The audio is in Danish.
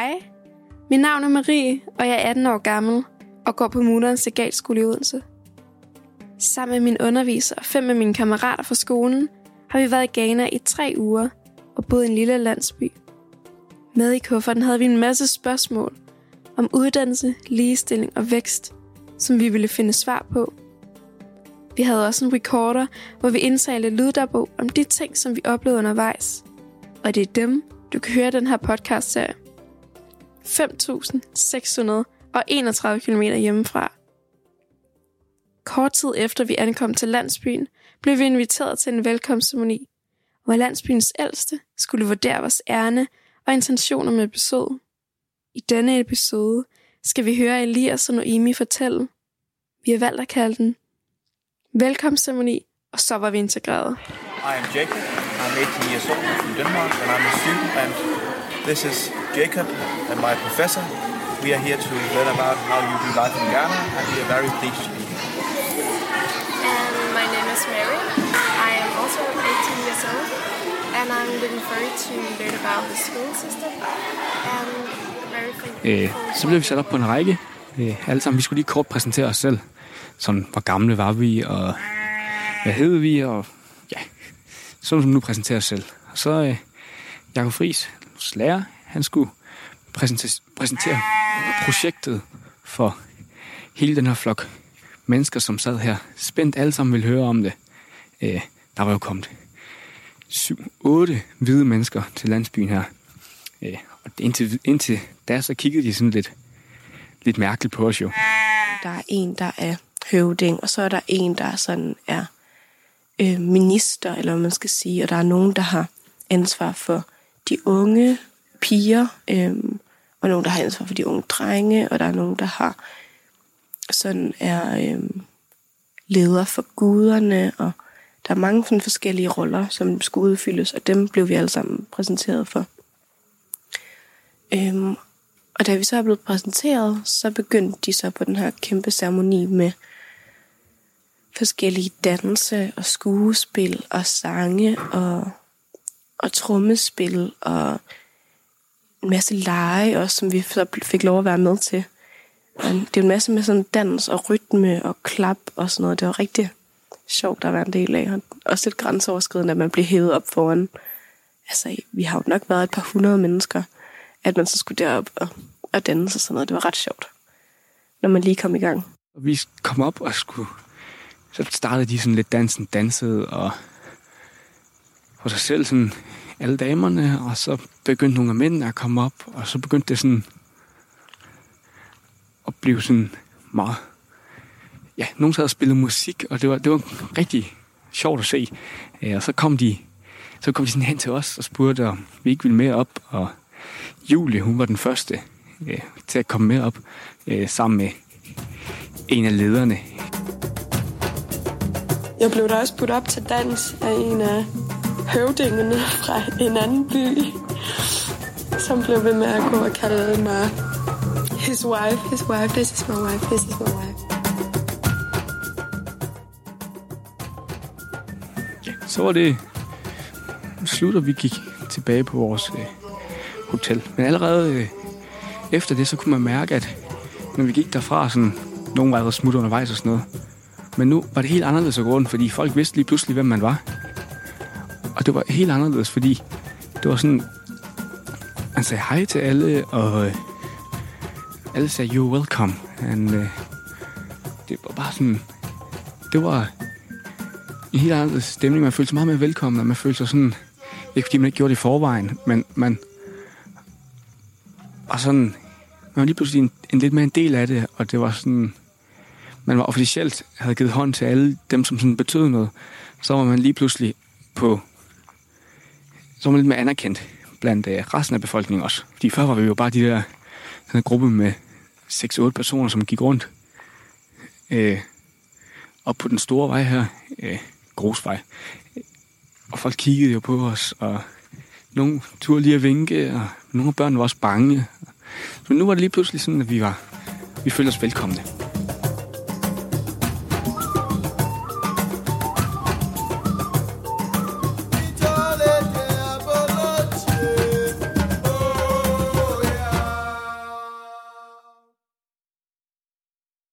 Hej, mit navn er Marie, og jeg er 18 år gammel og går på Munerens Legatskole i Odense. Sammen med min underviser og fem af mine kammerater fra skolen har vi været i Ghana i tre uger og boet i en lille landsby. Med i kufferten havde vi en masse spørgsmål om uddannelse, ligestilling og vækst, som vi ville finde svar på. Vi havde også en recorder, hvor vi indtalte lyddagbog om de ting, som vi oplevede undervejs. Og det er dem, du kan høre den her podcast-serie. 5.631 km hjemmefra. Kort tid efter vi ankom til landsbyen, blev vi inviteret til en velkomstceremoni, hvor landsbyens ældste skulle vurdere vores ærne og intentioner med besøg. I denne episode skal vi høre Elias og Noemi fortælle. Vi har valgt at kalde den velkomstceremoni, og så var vi integreret. I am Jacob. I'm 18 years old from Denmark, and I'm a student. And this is Jacob and my professor. We are here to learn about how you do life in Ghana, and we are very pleased to be here. And my name is Mary. I am also 18 years old, and I'm looking forward to learn about the school system and very. Øh, så blev vi sat op på en række. Øh, alle sammen, vi skulle lige kort præsentere os selv. Sådan, hvor gamle var vi, og hvad hed vi, og ja, sådan som nu præsenterer os selv. Og så øh, Jakob Friis, lærer, han skulle præsentere, præsentere projektet for hele den her flok mennesker, som sad her. Spændt alle sammen ville høre om det. Øh, der var jo kommet syv, otte hvide mennesker til landsbyen her. Øh, og indtil, indtil da, så kiggede de sådan lidt, lidt mærkeligt på os jo. Der er en, der er høvding, og så er der en, der sådan er øh, minister, eller hvad man skal sige, og der er nogen, der har ansvar for de unge piger, øh, og nogen, der har ansvar for de unge drenge, og der er nogen, der har sådan er øh, leder for guderne, og der er mange sådan forskellige roller, som skulle udfyldes, og dem blev vi alle sammen præsenteret for. Øhm, og da vi så er blevet præsenteret, så begyndte de så på den her kæmpe ceremoni med forskellige danse og skuespil og sange og, og trommespil og en masse lege også, som vi så fik lov at være med til. Men det er en masse med sådan dans og rytme og klap og sådan noget. Det var rigtig sjovt at være en del af. Og også lidt grænseoverskridende, at man blev hævet op foran. Altså, vi har jo nok været et par hundrede mennesker, at man så skulle derop og, og danse og sådan noget. Det var ret sjovt, når man lige kom i gang. Og vi kom op og skulle... Så startede de sådan lidt dansen, dansede og for sig selv sådan alle damerne, og så begyndte nogle af mændene at komme op, og så begyndte det sådan at blive sådan meget... Ja, nogen sad og spillede musik, og det var, det var rigtig sjovt at se. Øh, og så kom de, så kom de sådan hen til os og spurgte, om vi ikke ville med op, og Julie, hun var den første øh, til at komme med op, øh, sammen med en af lederne. Jeg blev da også budt op til dans af en af høvdingene fra en anden by, som blev ved med at gå og kalde mig his wife, his wife, this is my wife, this is my wife. Så var det slut, og vi gik tilbage på vores øh, hotel. Men allerede øh, efter det, så kunne man mærke, at når vi gik derfra, sådan, nogen var allerede smut undervejs og sådan noget. Men nu var det helt anderledes at gå rundt, fordi folk vidste lige pludselig, hvem man var. Og det var helt anderledes, fordi det var sådan, man sagde hej til alle, og øh, alle sagde, you're welcome. And, øh, det var bare sådan, det var en helt anderledes stemning. Man følte sig meget mere velkommen, og man følte sig sådan, ikke fordi man ikke gjorde det i forvejen, men man var sådan, man var lige pludselig en, en lidt mere en del af det, og det var sådan, man var officielt havde givet hånd til alle dem, som sådan betød noget, så var man lige pludselig på, så var man lidt mere anerkendt blandt øh, resten af befolkningen også. Fordi før var vi jo bare de der, sådan en gruppe med 6-8 personer, som gik rundt øh, op på den store vej her, øh, Grosvej. Og folk kiggede jo på os, og nogle turde lige at vinke, og nogle af børnene var også bange. Men nu var det lige pludselig sådan, at vi var, vi følte os velkomne.